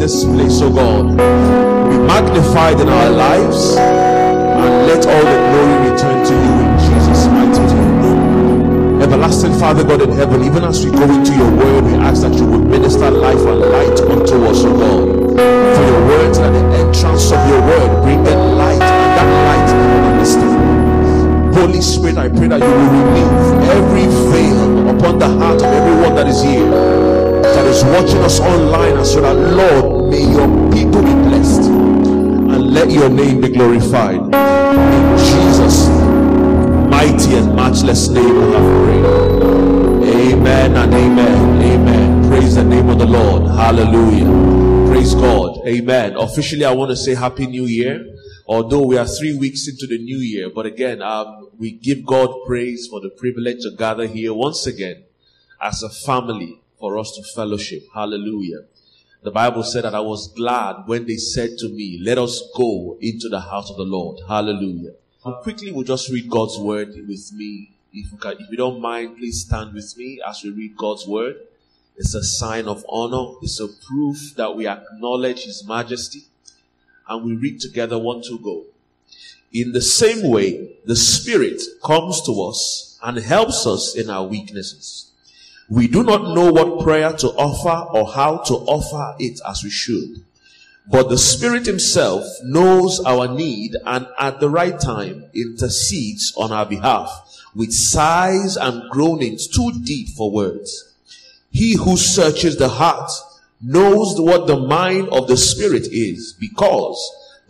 in this place, O God. Be magnified in our lives and let all the glory return to you in Jesus' mighty name. Everlasting Father God in heaven, even as we go into your word, we ask that you would minister life and light unto us, O God. For your words and the entrance of your word bring light, and that light understand. Holy Spirit, I pray that you will remove every veil upon the heart of everyone that is here, that is watching us online, and so that, Lord, may your people be blessed and let your name be glorified. In Jesus' mighty and matchless name, we have prayed. Amen and amen. Amen. Praise the name of the Lord. Hallelujah. Praise God. Amen. Officially, I want to say Happy New Year. Although we are three weeks into the new year, but again, um, we give God praise for the privilege to gather here once again as a family for us to fellowship. Hallelujah. The Bible said that I was glad when they said to me, let us go into the house of the Lord. Hallelujah. And quickly we'll just read God's word with me. If you, can, if you don't mind, please stand with me as we read God's word. It's a sign of honor. It's a proof that we acknowledge His majesty. And we read together one, two, go. In the same way, the Spirit comes to us and helps us in our weaknesses. We do not know what prayer to offer or how to offer it as we should. But the Spirit Himself knows our need and at the right time intercedes on our behalf with sighs and groanings too deep for words. He who searches the heart knows what the mind of the Spirit is because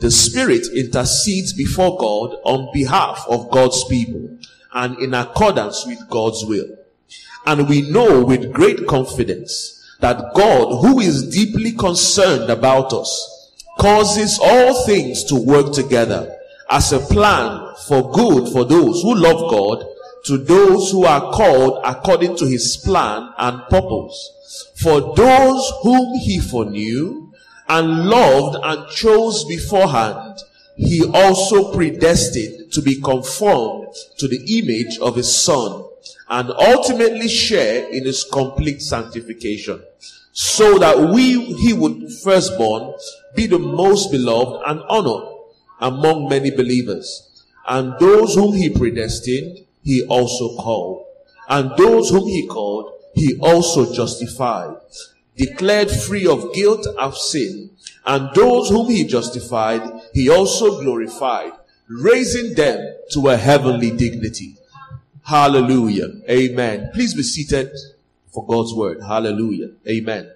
the Spirit intercedes before God on behalf of God's people and in accordance with God's will. And we know with great confidence that God, who is deeply concerned about us, causes all things to work together as a plan for good for those who love God, to those who are called according to his plan and purpose. For those whom he foreknew and loved and chose beforehand, he also predestined to be conformed to the image of his son and ultimately share in his complete sanctification so that we, he would firstborn be the most beloved and honored among many believers. And those whom he predestined, he also called. And those whom he called, he also justified, declared free of guilt of sin, and those whom he justified, he also glorified, raising them to a heavenly dignity. Hallelujah. Amen. Please be seated for God's word. Hallelujah. Amen.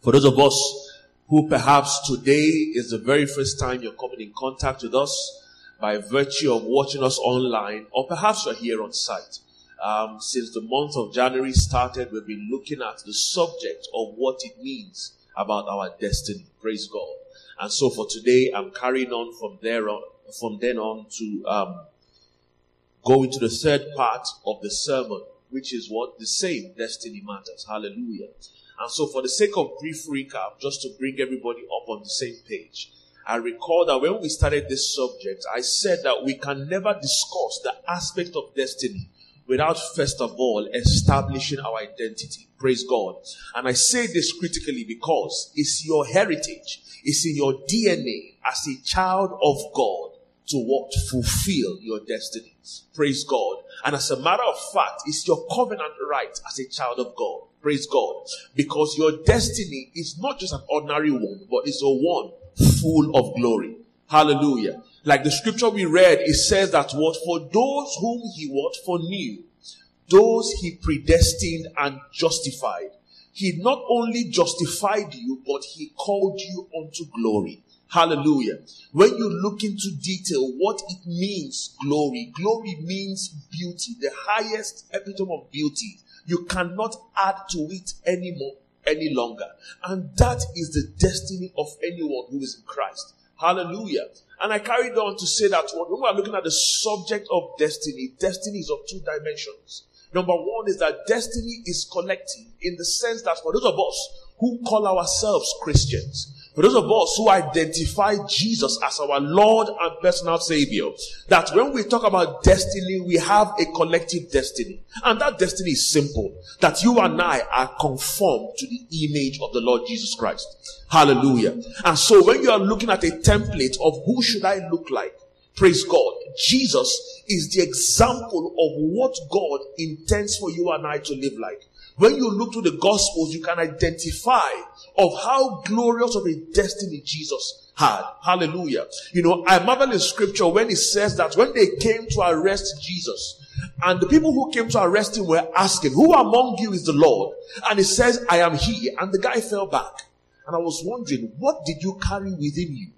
For those of us who perhaps today is the very first time you're coming in contact with us by virtue of watching us online, or perhaps you're here on site um, since the month of January started, we've been looking at the subject of what it means about our destiny. Praise God. And so for today, I'm carrying on from there on, from then on to um, go into the third part of the sermon, which is what the same destiny matters. Hallelujah. And so, for the sake of brief recap, just to bring everybody up on the same page, I recall that when we started this subject, I said that we can never discuss the aspect of destiny without first of all establishing our identity. Praise God. And I say this critically because it's your heritage, it's in your DNA as a child of God to what? Fulfill your destiny. Praise God. And as a matter of fact, it's your covenant right as a child of God. Praise God. Because your destiny is not just an ordinary one, but it's a one full of glory. Hallelujah. Like the scripture we read, it says that what for those whom he what foreknew, those he predestined and justified. He not only justified you, but he called you unto glory. Hallelujah. When you look into detail what it means, glory, glory means beauty, the highest epitome of beauty. You cannot add to it anymore, any longer. And that is the destiny of anyone who is in Christ. Hallelujah. And I carried on to say that when we are looking at the subject of destiny, destiny is of two dimensions. Number one is that destiny is collective in the sense that for those of us who call ourselves Christians, For those of us who identify Jesus as our Lord and personal Savior, that when we talk about destiny, we have a collective destiny. And that destiny is simple. That you and I are conformed to the image of the Lord Jesus Christ. Hallelujah. And so when you are looking at a template of who should I look like, praise God, Jesus is the example of what God intends for you and I to live like. When you look to the Gospels, you can identify of how glorious of a destiny Jesus had. Hallelujah. You know, I marvel in scripture when it says that when they came to arrest Jesus, and the people who came to arrest him were asking, Who among you is the Lord? And he says, I am he. And the guy fell back. And I was wondering, what did you carry within you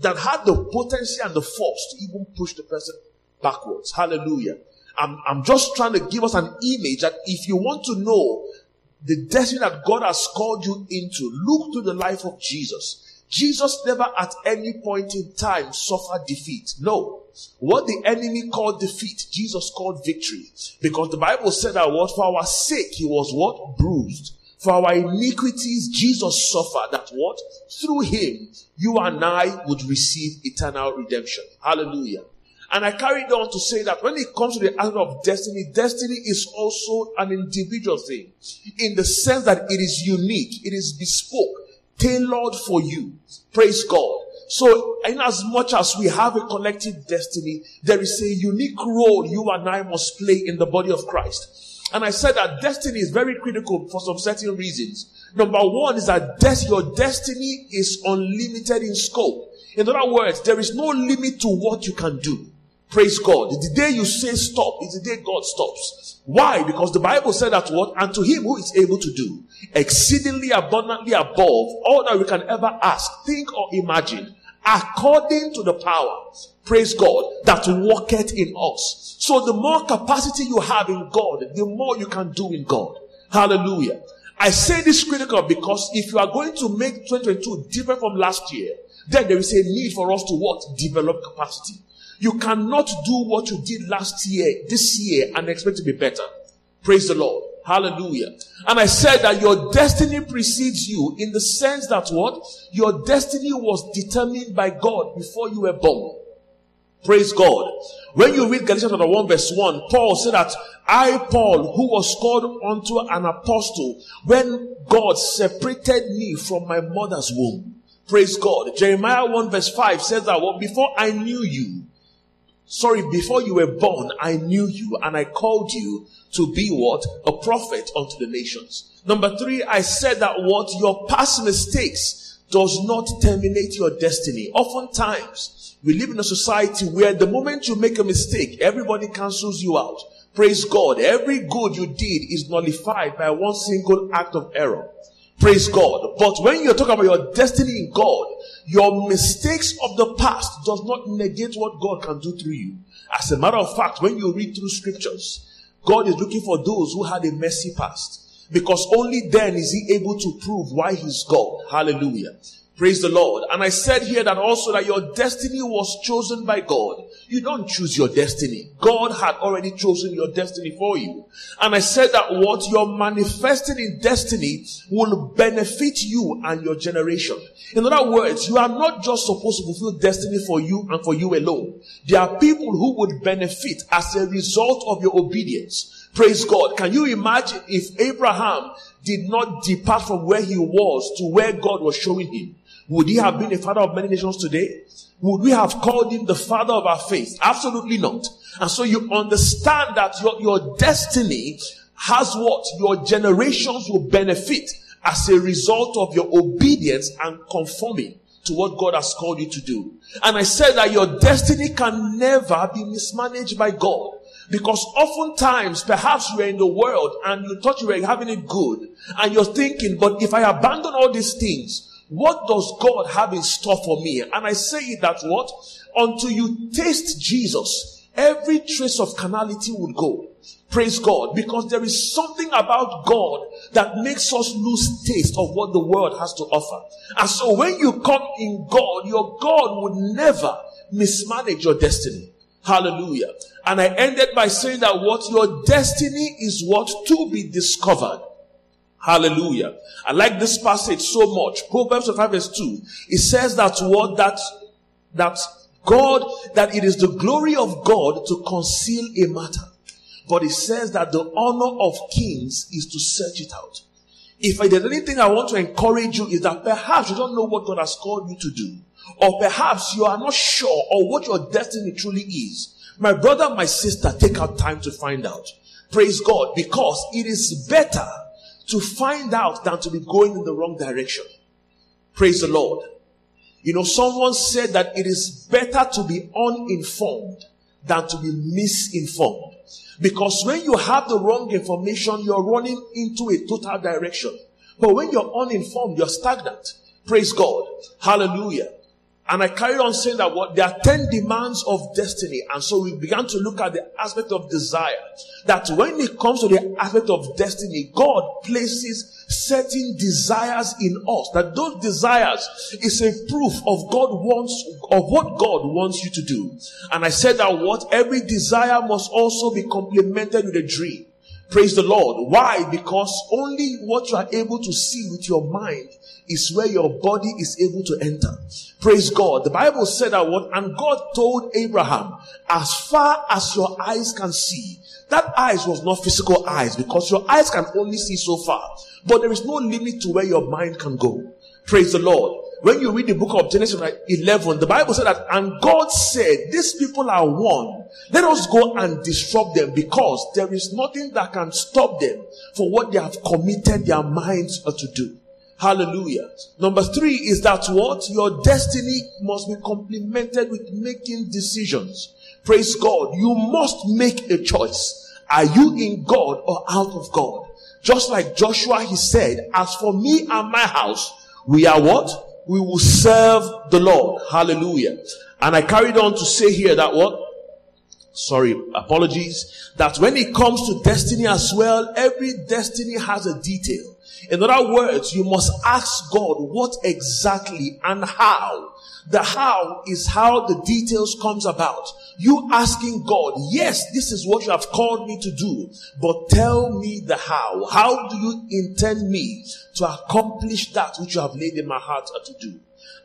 that had the potency and the force to even push the person backwards? Hallelujah. I'm, I'm just trying to give us an image that if you want to know the destiny that God has called you into, look to the life of Jesus. Jesus never at any point in time suffered defeat. No. What the enemy called defeat, Jesus called victory. Because the Bible said that what for our sake he was what? Bruised. For our iniquities, Jesus suffered that what? Through him, you and I would receive eternal redemption. Hallelujah. And I carried on to say that when it comes to the aspect of destiny, destiny is also an individual thing in the sense that it is unique, it is bespoke, tailored for you. Praise God. So, in as much as we have a collective destiny, there is a unique role you and I must play in the body of Christ. And I said that destiny is very critical for some certain reasons. Number one is that des- your destiny is unlimited in scope. In other words, there is no limit to what you can do. Praise God. The day you say stop is the day God stops. Why? Because the Bible said that what? And to him who is able to do exceedingly abundantly above all that we can ever ask, think or imagine, according to the power, praise God, that worketh in us. So the more capacity you have in God, the more you can do in God. Hallelujah. I say this critical because if you are going to make 2022 different from last year, then there is a need for us to what? Develop capacity. You cannot do what you did last year, this year, and expect to be better. Praise the Lord. Hallelujah. And I said that your destiny precedes you in the sense that what? Your destiny was determined by God before you were born. Praise God. When you read Galatians chapter 1 verse 1, Paul said that I, Paul, who was called unto an apostle when God separated me from my mother's womb. Praise God. Jeremiah 1 verse 5 says that well, before I knew you, Sorry, before you were born, I knew you and I called you to be what? A prophet unto the nations. Number three, I said that what? Your past mistakes does not terminate your destiny. Oftentimes, we live in a society where the moment you make a mistake, everybody cancels you out. Praise God. Every good you did is nullified by one single act of error. Praise God. But when you talk about your destiny in God, your mistakes of the past does not negate what God can do through you. As a matter of fact, when you read through scriptures, God is looking for those who had a messy past. Because only then is he able to prove why he's God. Hallelujah. Praise the Lord. And I said here that also that your destiny was chosen by God. You don't choose your destiny. God had already chosen your destiny for you. And I said that what you're manifesting in destiny will benefit you and your generation. In other words, you are not just supposed to fulfill destiny for you and for you alone. There are people who would benefit as a result of your obedience. Praise God. Can you imagine if Abraham did not depart from where he was to where God was showing him? Would he have been a father of many nations today? Would we have called him the father of our faith? Absolutely not. And so you understand that your, your destiny has what? Your generations will benefit as a result of your obedience and conforming to what God has called you to do. And I said that your destiny can never be mismanaged by God. Because oftentimes, perhaps you are in the world and you thought you were having it good and you're thinking, but if I abandon all these things, what does God have in store for me? And I say that what? Until you taste Jesus, every trace of carnality would go. Praise God. Because there is something about God that makes us lose taste of what the world has to offer. And so when you come in God, your God would never mismanage your destiny. Hallelujah. And I ended by saying that what your destiny is what to be discovered. Hallelujah. I like this passage so much. Proverbs 5 verse 2. It says that word that, that God, that it is the glory of God to conceal a matter. But it says that the honor of kings is to search it out. If there's anything I want to encourage you is that perhaps you don't know what God has called you to do. Or perhaps you are not sure or what your destiny truly is. My brother, my sister, take out time to find out. Praise God because it is better to find out than to be going in the wrong direction. Praise the Lord. You know, someone said that it is better to be uninformed than to be misinformed. Because when you have the wrong information, you're running into a total direction. But when you're uninformed, you're stagnant. Praise God. Hallelujah. And I carried on saying that what there are 10 demands of destiny. And so we began to look at the aspect of desire. That when it comes to the aspect of destiny, God places certain desires in us. That those desires is a proof of God wants, of what God wants you to do. And I said that what every desire must also be complemented with a dream. Praise the Lord. Why? Because only what you are able to see with your mind is where your body is able to enter. Praise God. The Bible said that what, and God told Abraham, as far as your eyes can see, that eyes was not physical eyes because your eyes can only see so far. But there is no limit to where your mind can go. Praise the Lord. When you read the book of Genesis 11, the Bible said that, and God said, these people are one. Let us go and disrupt them because there is nothing that can stop them for what they have committed their minds to do. Hallelujah. Number three is that what? Your destiny must be complemented with making decisions. Praise God. You must make a choice. Are you in God or out of God? Just like Joshua, he said, as for me and my house, we are what? We will serve the Lord. Hallelujah. And I carried on to say here that what? Sorry, apologies. That when it comes to destiny as well, every destiny has a detail. In other words, you must ask God what exactly and how. The how is how the details comes about. You asking God, yes, this is what you have called me to do, but tell me the how. How do you intend me to accomplish that which you have laid in my heart to do?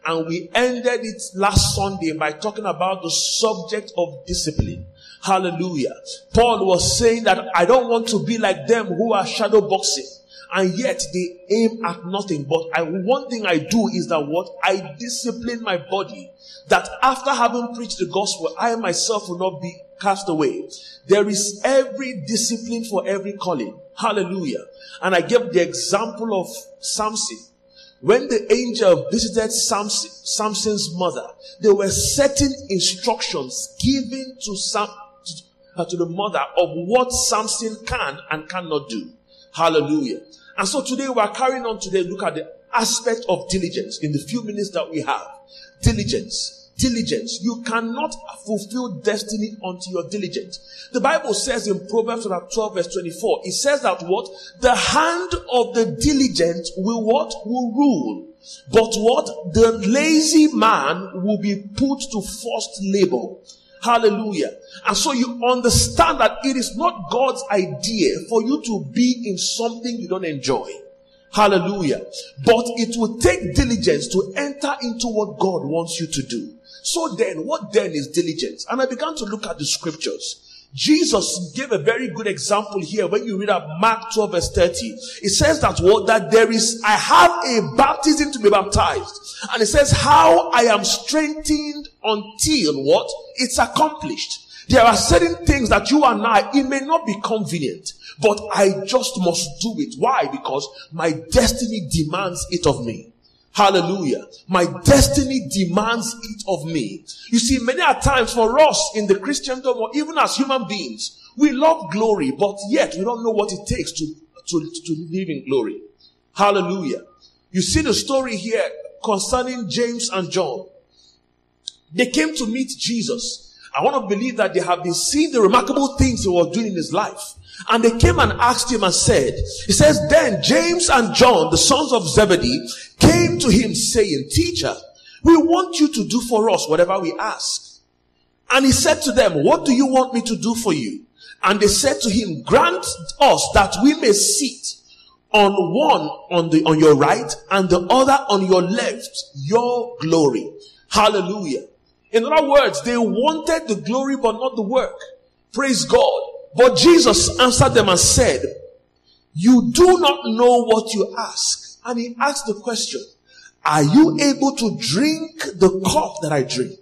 And we ended it last Sunday by talking about the subject of discipline. Hallelujah. Paul was saying that I don't want to be like them who are shadow boxing and yet they aim at nothing. But I, one thing I do is that what I discipline my body that after having preached the gospel, I myself will not be cast away. There is every discipline for every calling. Hallelujah. And I gave the example of Samson. When the angel visited Samson, Samson's mother, there were certain instructions given to Sam, to, uh, to the mother of what Samson can and cannot do. Hallelujah. And so today we are carrying on today, look at the aspect of diligence in the few minutes that we have. Diligence. Diligence. You cannot fulfill destiny until you're diligent. The Bible says in Proverbs 12 verse 24, it says that what? The hand of the diligent will what? Will rule. But what? The lazy man will be put to forced labor. Hallelujah. And so you understand that it is not God's idea for you to be in something you don't enjoy. Hallelujah. But it will take diligence to enter into what God wants you to do. So then, what then is diligence? And I began to look at the scriptures. Jesus gave a very good example here when you read up Mark 12 verse 30. It says that what that there is, I have a baptism to be baptized. And it says how I am strengthened until what? It's accomplished. There are certain things that you and I, it may not be convenient, but I just must do it. Why? Because my destiny demands it of me. Hallelujah. My destiny demands it of me. You see, many a times for us in the Christendom or even as human beings, we love glory, but yet we don't know what it takes to, to, to live in glory. Hallelujah. You see the story here concerning James and John. They came to meet Jesus. I want to believe that they have been seeing the remarkable things he was doing in his life. And they came and asked him and said, he says, then James and John, the sons of Zebedee, came to him saying, teacher, we want you to do for us whatever we ask. And he said to them, what do you want me to do for you? And they said to him, grant us that we may sit on one on the on your right and the other on your left your glory hallelujah in other words they wanted the glory but not the work praise god but jesus answered them and said you do not know what you ask and he asked the question are you able to drink the cup that i drink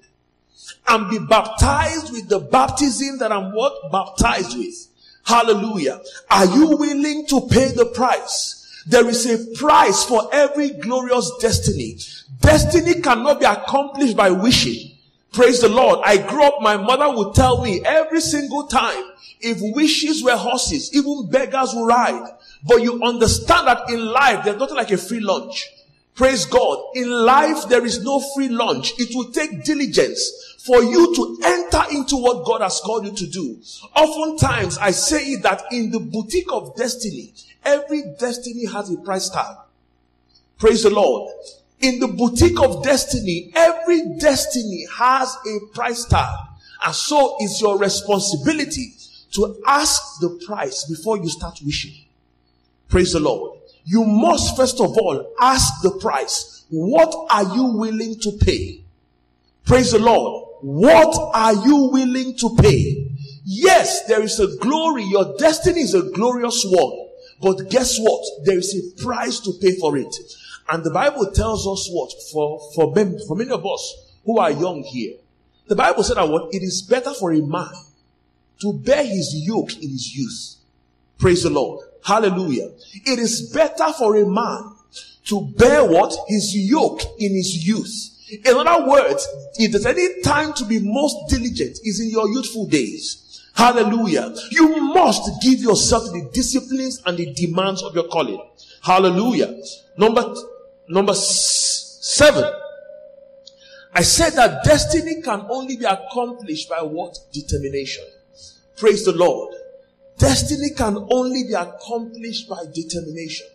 and be baptized with the baptism that i'm what baptized with Hallelujah. Are you willing to pay the price? There is a price for every glorious destiny. Destiny cannot be accomplished by wishing. Praise the Lord. I grew up, my mother would tell me every single time, if wishes were horses, even beggars would ride. But you understand that in life, there's nothing like a free lunch. Praise God. In life, there is no free lunch. It will take diligence for you to enter into what God has called you to do. Oftentimes, I say that in the boutique of destiny, every destiny has a price tag. Praise the Lord. In the boutique of destiny, every destiny has a price tag. And so it's your responsibility to ask the price before you start wishing. Praise the Lord. You must first of all ask the price. What are you willing to pay? Praise the Lord. What are you willing to pay? Yes, there is a glory. Your destiny is a glorious one. But guess what? There is a price to pay for it. And the Bible tells us what? For, for, many, for many of us who are young here. The Bible said that what? It is better for a man to bear his yoke in his youth. Praise the Lord. Hallelujah. It is better for a man to bear what? His yoke in his youth in other words, if there's any time to be most diligent is in your youthful days. Hallelujah. You must give yourself the disciplines and the demands of your calling. Hallelujah. Number, number seven. I said that destiny can only be accomplished by what? Determination. Praise the Lord. Destiny can only be accomplished by determination.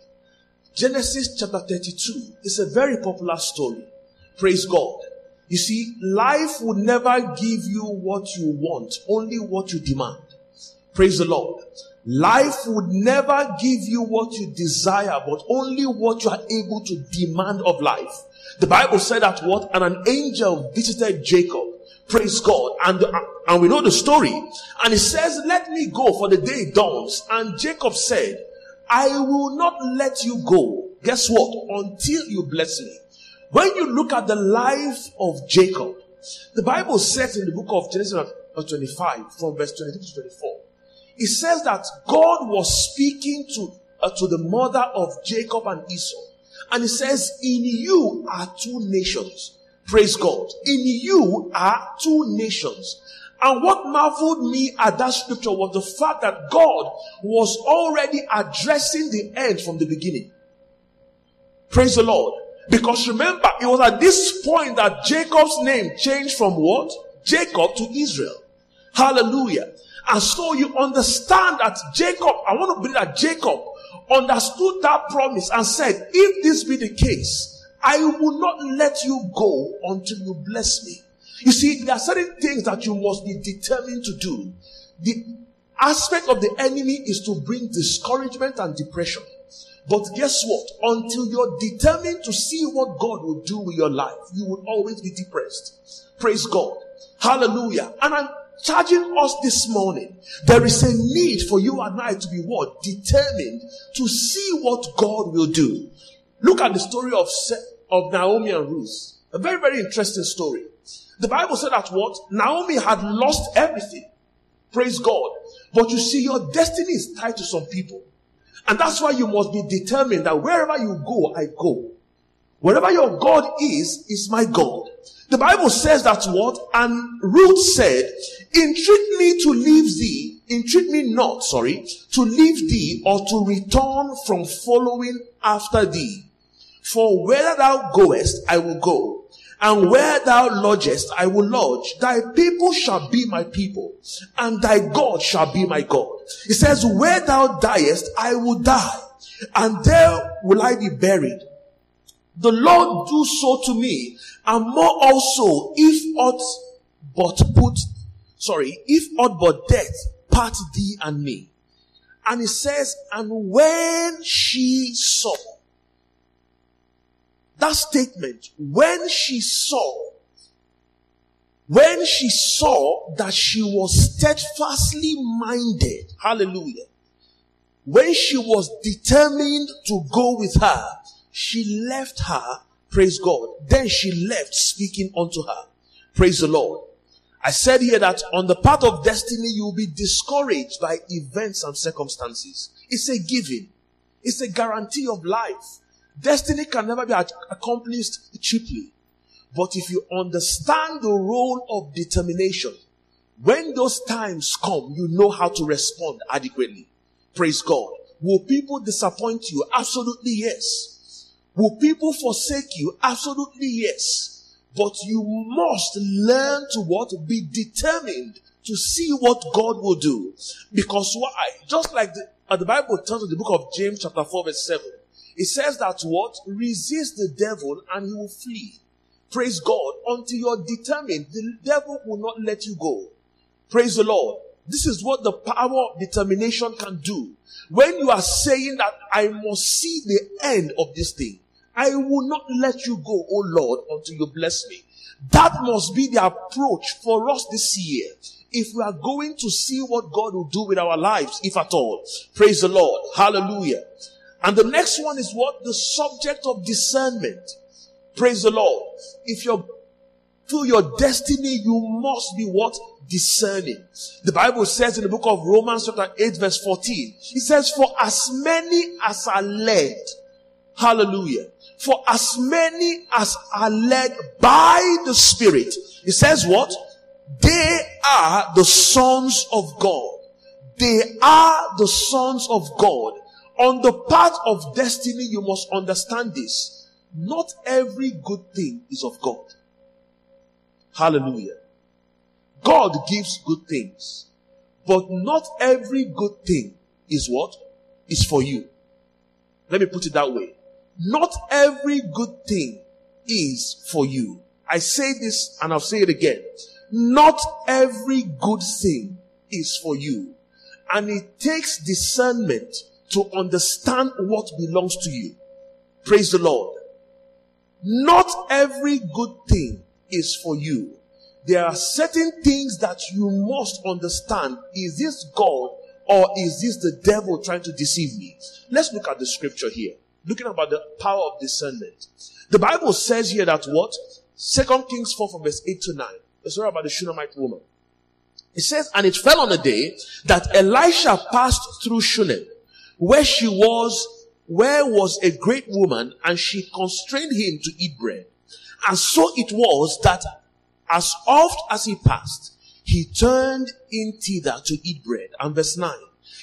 Genesis chapter 32 is a very popular story. Praise God. You see, life will never give you what you want, only what you demand. Praise the Lord. Life would never give you what you desire, but only what you are able to demand of life. The Bible said that what? And an angel visited Jacob. Praise God. And, uh, and we know the story. And it says, let me go for the day dawns. And Jacob said, I will not let you go. Guess what? Until you bless me. When you look at the life of Jacob, the Bible says in the book of Genesis uh, 25, from verse 23 to 24, it says that God was speaking to, uh, to the mother of Jacob and Esau. And it says, In you are two nations. Praise God. In you are two nations. And what marveled me at that scripture was the fact that God was already addressing the end from the beginning. Praise the Lord. Because remember, it was at this point that Jacob's name changed from what? Jacob to Israel. Hallelujah. And so you understand that Jacob, I want to believe that Jacob understood that promise and said, if this be the case, I will not let you go until you bless me. You see, there are certain things that you must be determined to do. The aspect of the enemy is to bring discouragement and depression. But guess what? Until you're determined to see what God will do with your life, you will always be depressed. Praise God. Hallelujah. And I'm charging us this morning. There is a need for you and I to be what? Determined to see what God will do. Look at the story of, of Naomi and Ruth. A very, very interesting story. The Bible said that what? Naomi had lost everything. Praise God. But you see, your destiny is tied to some people. And that's why you must be determined that wherever you go, I go. Wherever your God is, is my God. The Bible says that what? And Ruth said, entreat me to leave thee, entreat me not, sorry, to leave thee or to return from following after thee. For where thou goest, I will go and where thou lodgest, I will lodge. Thy people shall be my people, and thy God shall be my God. He says, where thou diest, I will die, and there will I be buried. The Lord do so to me, and more also, if aught but put, sorry, if aught but death part thee and me. And he says, and when she saw, that statement, when she saw, when she saw that she was steadfastly minded, hallelujah, when she was determined to go with her, she left her, praise God. Then she left speaking unto her, praise the Lord. I said here that on the path of destiny, you will be discouraged by events and circumstances. It's a giving. It's a guarantee of life. Destiny can never be accomplished cheaply. But if you understand the role of determination, when those times come, you know how to respond adequately. Praise God. Will people disappoint you? Absolutely yes. Will people forsake you? Absolutely yes. But you must learn to what? Be determined to see what God will do. Because why? Just like the, uh, the Bible tells in the book of James chapter 4 verse 7. It says that what? Resist the devil and he will flee. Praise God. Until you're determined, the devil will not let you go. Praise the Lord. This is what the power of determination can do. When you are saying that I must see the end of this thing, I will not let you go, oh Lord, until you bless me. That must be the approach for us this year. If we are going to see what God will do with our lives, if at all. Praise the Lord. Hallelujah. And the next one is what? The subject of discernment. Praise the Lord. If you're to your destiny, you must be what? Discerning. The Bible says in the book of Romans chapter 8 verse 14, it says, for as many as are led, hallelujah, for as many as are led by the Spirit, it says what? They are the sons of God. They are the sons of God. On the path of destiny, you must understand this. Not every good thing is of God. Hallelujah. God gives good things, but not every good thing is what? Is for you. Let me put it that way. Not every good thing is for you. I say this and I'll say it again. Not every good thing is for you. And it takes discernment to understand what belongs to you. Praise the Lord. Not every good thing is for you. There are certain things that you must understand. Is this God or is this the devil trying to deceive me? Let's look at the scripture here looking about the power of discernment. The Bible says here that what? Second Kings 4 from verse 8 to 9. The story about the Shunammite woman. It says, and it fell on a day that Elisha passed through Shunem, where she was, where was a great woman, and she constrained him to eat bread. And so it was that as oft as he passed, he turned in thither to eat bread. And verse 9,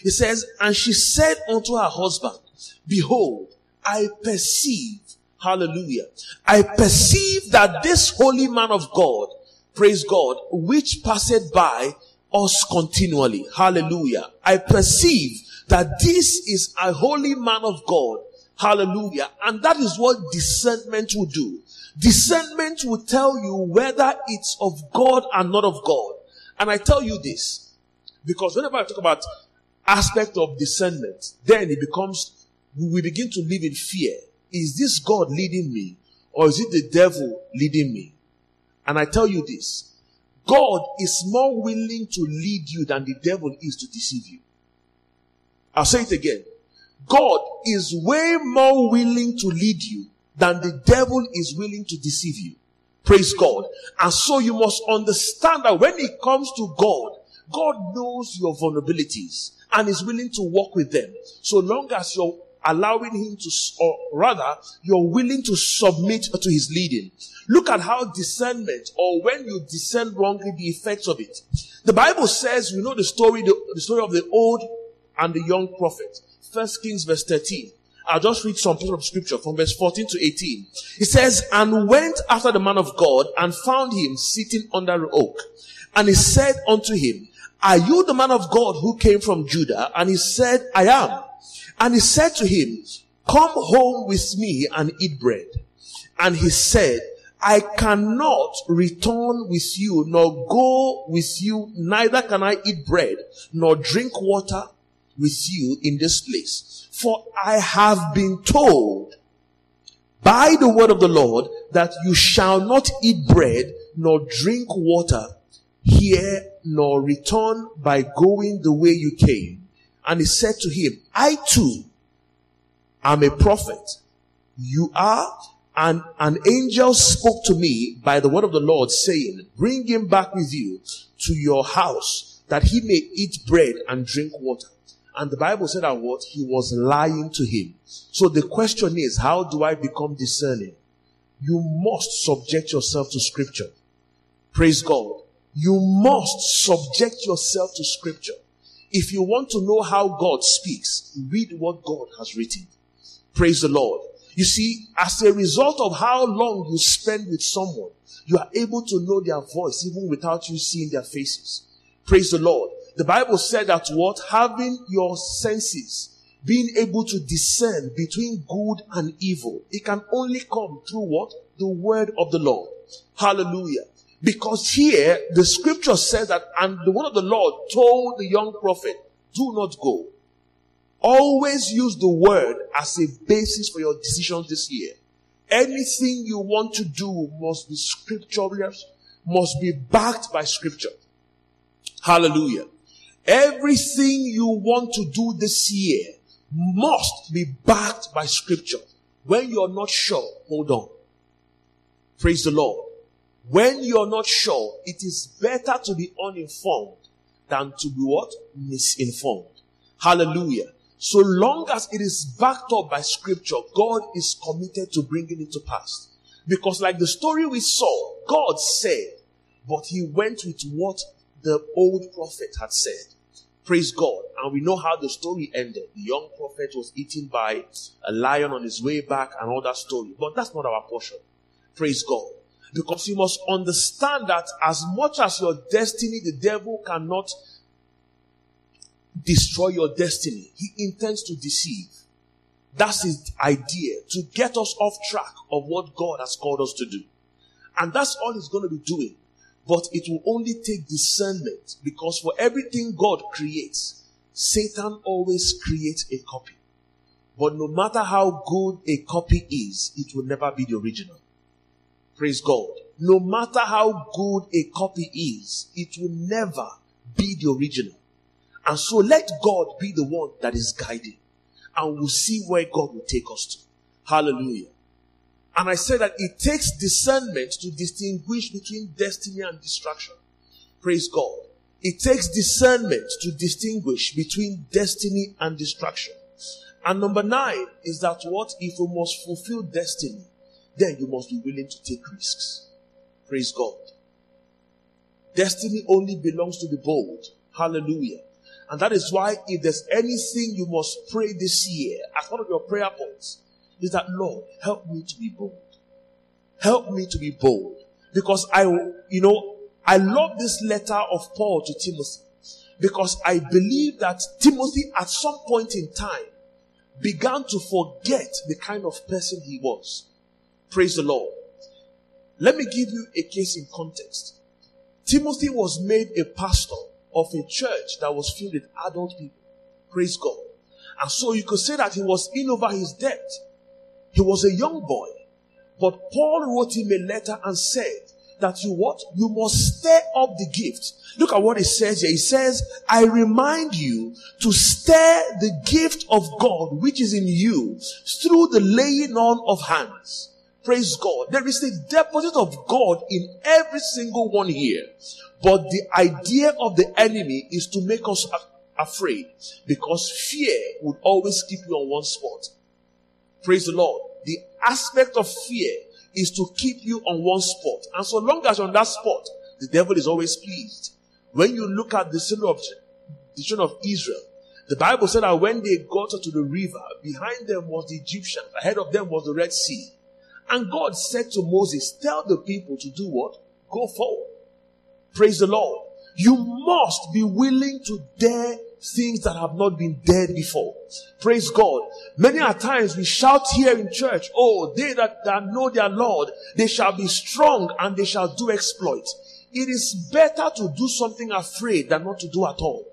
it says, and she said unto her husband, Behold, I perceive, hallelujah, I perceive that this holy man of God, praise God, which passed by us continually, hallelujah. I perceive that this is a holy man of God, hallelujah. And that is what discernment will do. Discernment will tell you whether it's of God and not of God. And I tell you this, because whenever I talk about aspect of discernment, then it becomes we begin to live in fear. Is this God leading me or is it the devil leading me? And I tell you this, God is more willing to lead you than the devil is to deceive you. I'll say it again. God is way more willing to lead you than the devil is willing to deceive you. Praise God. And so you must understand that when it comes to God, God knows your vulnerabilities and is willing to work with them. So long as you're allowing him to, or rather, you're willing to submit to his leading. Look at how discernment, or when you discern wrongly, the effects of it. The Bible says, we know the story, the, the story of the old and the young prophet. First Kings verse 13. I'll just read some portion of scripture from verse 14 to 18. It says, and went after the man of God and found him sitting under an oak. And he said unto him, are you the man of God who came from Judah? And he said, I am. And he said to him, come home with me and eat bread. And he said, I cannot return with you, nor go with you, neither can I eat bread, nor drink water with you in this place. For I have been told by the word of the Lord that you shall not eat bread nor drink water here nor return by going the way you came. And he said to him, I too am a prophet. You are and an angel spoke to me by the word of the Lord saying, bring him back with you to your house that he may eat bread and drink water. And the Bible said that what? He was lying to him. So the question is, how do I become discerning? You must subject yourself to scripture. Praise God. You must subject yourself to scripture. If you want to know how God speaks, read what God has written. Praise the Lord. You see, as a result of how long you spend with someone, you are able to know their voice even without you seeing their faces. Praise the Lord. The Bible said that what? Having your senses, being able to discern between good and evil, it can only come through what? The word of the Lord. Hallelujah. Because here, the scripture says that, and the word of the Lord told the young prophet, do not go. Always use the word as a basis for your decisions this year. Anything you want to do must be scriptural, must be backed by scripture. Hallelujah. Everything you want to do this year must be backed by scripture. When you're not sure, hold on. Praise the Lord. When you're not sure, it is better to be uninformed than to be what? Misinformed. Hallelujah. So long as it is backed up by scripture, God is committed to bringing it to pass. Because like the story we saw, God said, but he went with what the old prophet had said. Praise God. And we know how the story ended. The young prophet was eaten by a lion on his way back and all that story. But that's not our portion. Praise God. Because you must understand that as much as your destiny, the devil cannot destroy your destiny. He intends to deceive. That's his idea to get us off track of what God has called us to do. And that's all he's going to be doing. But it will only take discernment because for everything God creates, Satan always creates a copy. But no matter how good a copy is, it will never be the original. Praise God. No matter how good a copy is, it will never be the original. And so let God be the one that is guiding. And we'll see where God will take us to. Hallelujah. And I said that it takes discernment to distinguish between destiny and distraction. Praise God. It takes discernment to distinguish between destiny and distraction. And number nine is that what if you must fulfill destiny, then you must be willing to take risks. Praise God. Destiny only belongs to the bold. Hallelujah. And that is why if there's anything you must pray this year as one of your prayer points, is that Lord, help me to be bold. Help me to be bold. Because I, you know, I love this letter of Paul to Timothy. Because I believe that Timothy at some point in time began to forget the kind of person he was. Praise the Lord. Let me give you a case in context. Timothy was made a pastor of a church that was filled with adult people. Praise God. And so you could say that he was in over his debt. He was a young boy. But Paul wrote him a letter and said that you what? You must stir up the gift. Look at what it says here. It says, I remind you to stir the gift of God which is in you through the laying on of hands. Praise God. There is a deposit of God in every single one here. But the idea of the enemy is to make us afraid because fear would always keep you on one spot. Praise the Lord. The aspect of fear is to keep you on one spot. And so long as you're on that spot, the devil is always pleased. When you look at the children of, the children of Israel, the Bible said that when they got to the river, behind them was the Egyptians, ahead of them was the Red Sea. And God said to Moses, tell the people to do what? Go forward. Praise the Lord. You must be willing to dare things that have not been dared before. Praise God. Many a times we shout here in church, Oh, they that, that know their Lord, they shall be strong and they shall do exploit. It is better to do something afraid than not to do at all.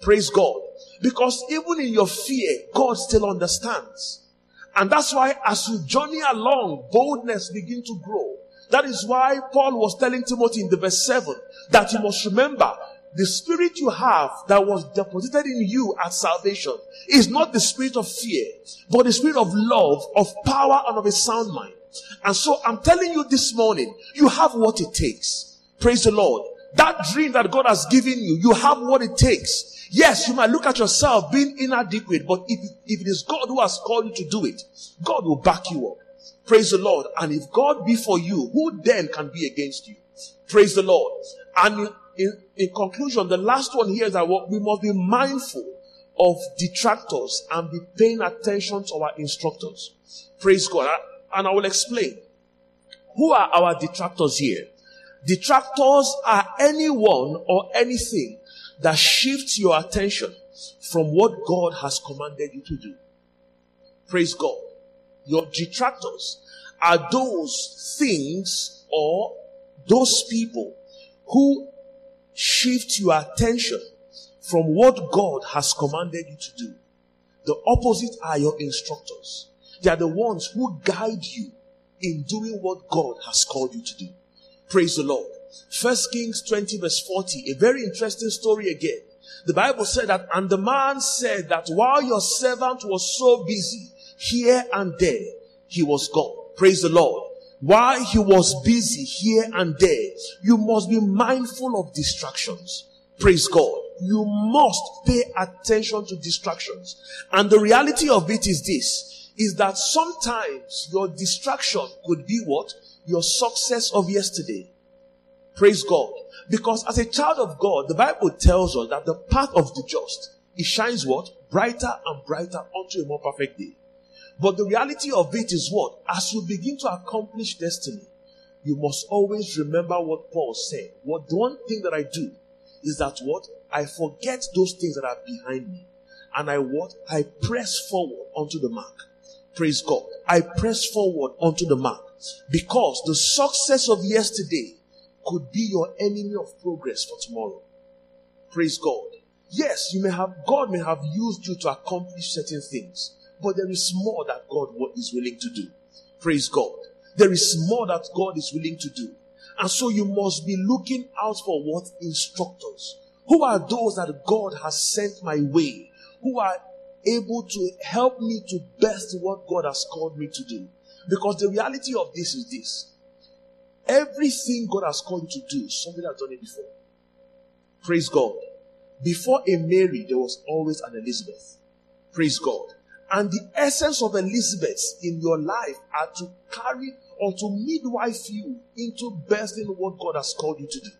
Praise God. Because even in your fear, God still understands. And that's why as you journey along, boldness begin to grow. That is why Paul was telling Timothy in the verse 7 that you must remember the spirit you have that was deposited in you at salvation is not the spirit of fear, but the spirit of love, of power, and of a sound mind. And so I'm telling you this morning, you have what it takes. Praise the Lord. That dream that God has given you, you have what it takes. Yes, you might look at yourself being inadequate, but if, if it is God who has called you to do it, God will back you up. Praise the Lord. And if God be for you, who then can be against you? Praise the Lord. And in, in conclusion, the last one here is that we must be mindful of detractors and be paying attention to our instructors. Praise God. And I will explain. Who are our detractors here? Detractors are anyone or anything that shifts your attention from what God has commanded you to do. Praise God. Your detractors are those things or those people who shift your attention from what God has commanded you to do. The opposite are your instructors. They are the ones who guide you in doing what God has called you to do. Praise the Lord. First Kings 20 verse 40, a very interesting story again. The Bible said that, and the man said that while your servant was so busy here and there, he was gone. Praise the Lord. While he was busy here and there, you must be mindful of distractions. Praise God. You must pay attention to distractions. And the reality of it is this, is that sometimes your distraction could be what? Your success of yesterday. Praise God. Because as a child of God, the Bible tells us that the path of the just, it shines what? Brighter and brighter unto a more perfect day. But the reality of it is what? As you begin to accomplish destiny, you must always remember what Paul said. What the one thing that I do is that what? I forget those things that are behind me. And I what? I press forward onto the mark. Praise God. I press forward onto the mark. Because the success of yesterday could be your enemy of progress for tomorrow. Praise God. Yes, you may have, God may have used you to accomplish certain things. But there is more that God is willing to do. Praise God. There is more that God is willing to do. And so you must be looking out for what instructors. Who are those that God has sent my way? Who are able to help me to best what God has called me to do? Because the reality of this is this. Everything God has called you to do, somebody has done it before. Praise God. Before a Mary, there was always an Elizabeth. Praise God. And the essence of Elizabeth in your life are to carry or to midwife you into bursting what God has called you to do.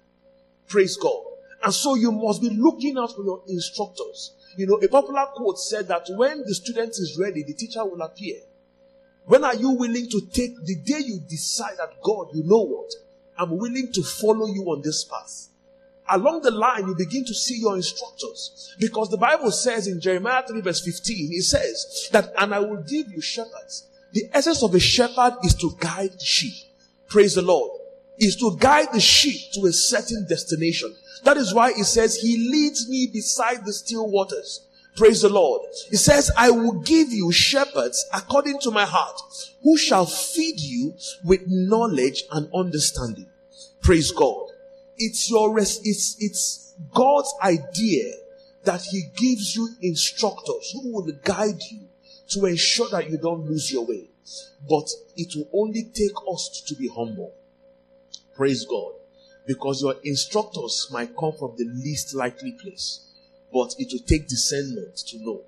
Praise God. And so you must be looking out for your instructors. You know, a popular quote said that when the student is ready, the teacher will appear. When are you willing to take the day you decide that God, you know what? I'm willing to follow you on this path along the line, you begin to see your instructors. Because the Bible says in Jeremiah 3 verse 15, it says that, and I will give you shepherds. The essence of a shepherd is to guide the sheep. Praise the Lord. Is to guide the sheep to a certain destination. That is why it says, He leads me beside the still waters. Praise the Lord. He says, I will give you shepherds according to my heart, who shall feed you with knowledge and understanding. Praise God. It's your res- it's it's God's idea that He gives you instructors who will guide you to ensure that you don't lose your way. But it will only take us to be humble. Praise God. Because your instructors might come from the least likely place. But it will take discernment to know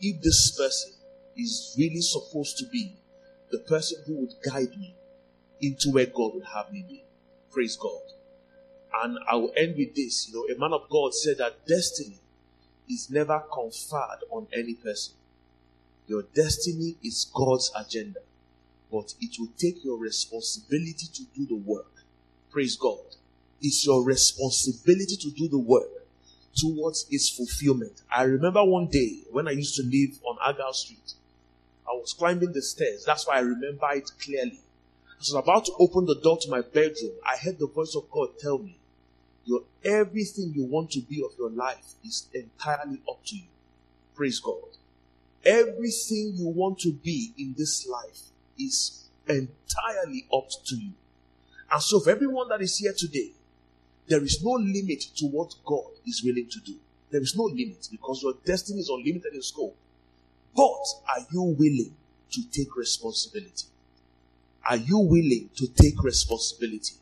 if this person is really supposed to be the person who would guide me into where God would have me be. Praise God. And I will end with this. You know, a man of God said that destiny is never conferred on any person. Your destiny is God's agenda, but it will take your responsibility to do the work. Praise God. It's your responsibility to do the work towards its fulfillment. I remember one day when I used to live on Argyle Street, I was climbing the stairs. That's why I remember it clearly. I was about to open the door to my bedroom. I heard the voice of God tell me, your everything you want to be of your life is entirely up to you. Praise God. Everything you want to be in this life is entirely up to you. And so, for everyone that is here today, there is no limit to what God is willing to do. There is no limit because your destiny is unlimited in scope. But are you willing to take responsibility? Are you willing to take responsibility?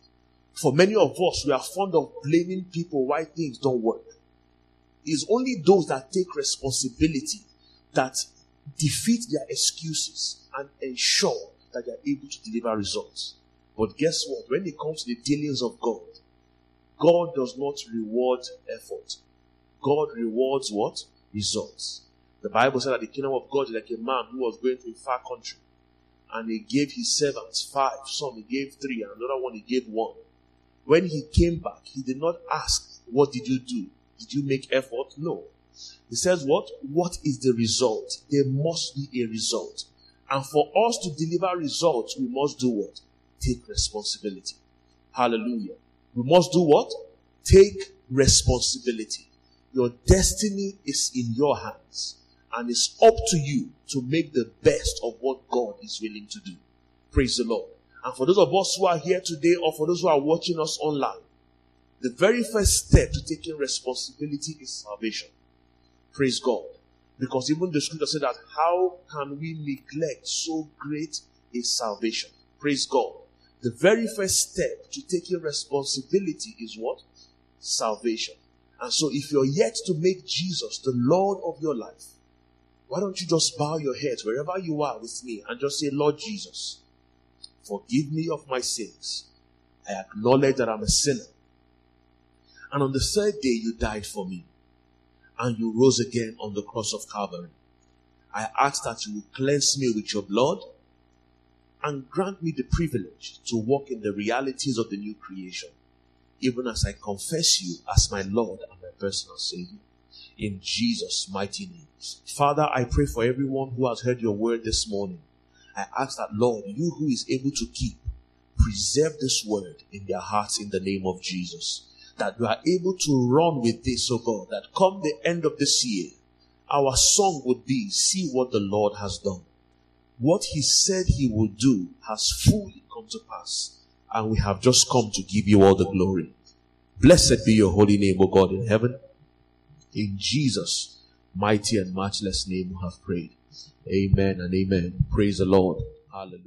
For many of us, we are fond of blaming people why things don't work. It's only those that take responsibility that defeat their excuses and ensure that they are able to deliver results. But guess what? When it comes to the dealings of God, God does not reward effort. God rewards what? Results. The Bible said that the kingdom of God is like a man who was going to a far country and he gave his servants five, some he gave three, and another one he gave one. When he came back, he did not ask, What did you do? Did you make effort? No. He says, What? What is the result? There must be a result. And for us to deliver results, we must do what? Take responsibility. Hallelujah. We must do what? Take responsibility. Your destiny is in your hands and it's up to you to make the best of what God is willing to do. Praise the Lord. And for those of us who are here today or for those who are watching us online, the very first step to taking responsibility is salvation. Praise God. Because even the scripture said that how can we neglect so great a salvation? Praise God. The very first step to taking responsibility is what? Salvation. And so if you're yet to make Jesus the Lord of your life, why don't you just bow your head wherever you are with me and just say, Lord Jesus, forgive me of my sins. I acknowledge that I'm a sinner. And on the third day, you died for me. And you rose again on the cross of Calvary. I ask that you will cleanse me with your blood and grant me the privilege to walk in the realities of the new creation, even as I confess you as my Lord and my personal Savior. In Jesus' mighty name. Father, I pray for everyone who has heard your word this morning. I ask that, Lord, you who is able to keep, preserve this word in their hearts in the name of Jesus. That we are able to run with this, oh God, that come the end of this year, our song would be, See what the Lord has done what he said he would do has fully come to pass. And we have just come to give you all the glory. Blessed be your holy name, O God in heaven. In Jesus' mighty and matchless name we have prayed. Amen and amen. Praise the Lord. Hallelujah.